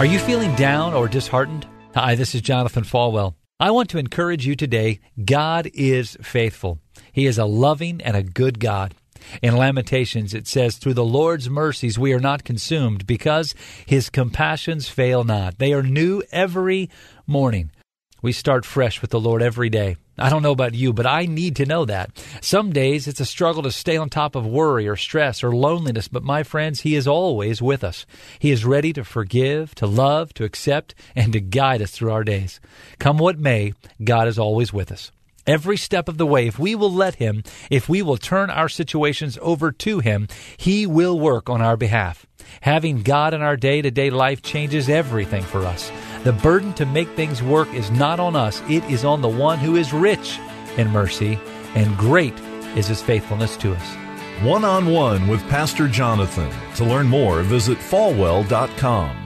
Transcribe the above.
Are you feeling down or disheartened? Hi, this is Jonathan Falwell. I want to encourage you today. God is faithful. He is a loving and a good God. In Lamentations, it says, Through the Lord's mercies we are not consumed, because his compassions fail not. They are new every morning. We start fresh with the Lord every day. I don't know about you, but I need to know that. Some days it's a struggle to stay on top of worry or stress or loneliness, but my friends, He is always with us. He is ready to forgive, to love, to accept, and to guide us through our days. Come what may, God is always with us. Every step of the way, if we will let Him, if we will turn our situations over to Him, He will work on our behalf. Having God in our day to day life changes everything for us. The burden to make things work is not on us, it is on the one who is rich in mercy, and great is his faithfulness to us. One on one with Pastor Jonathan. To learn more, visit falwell.com.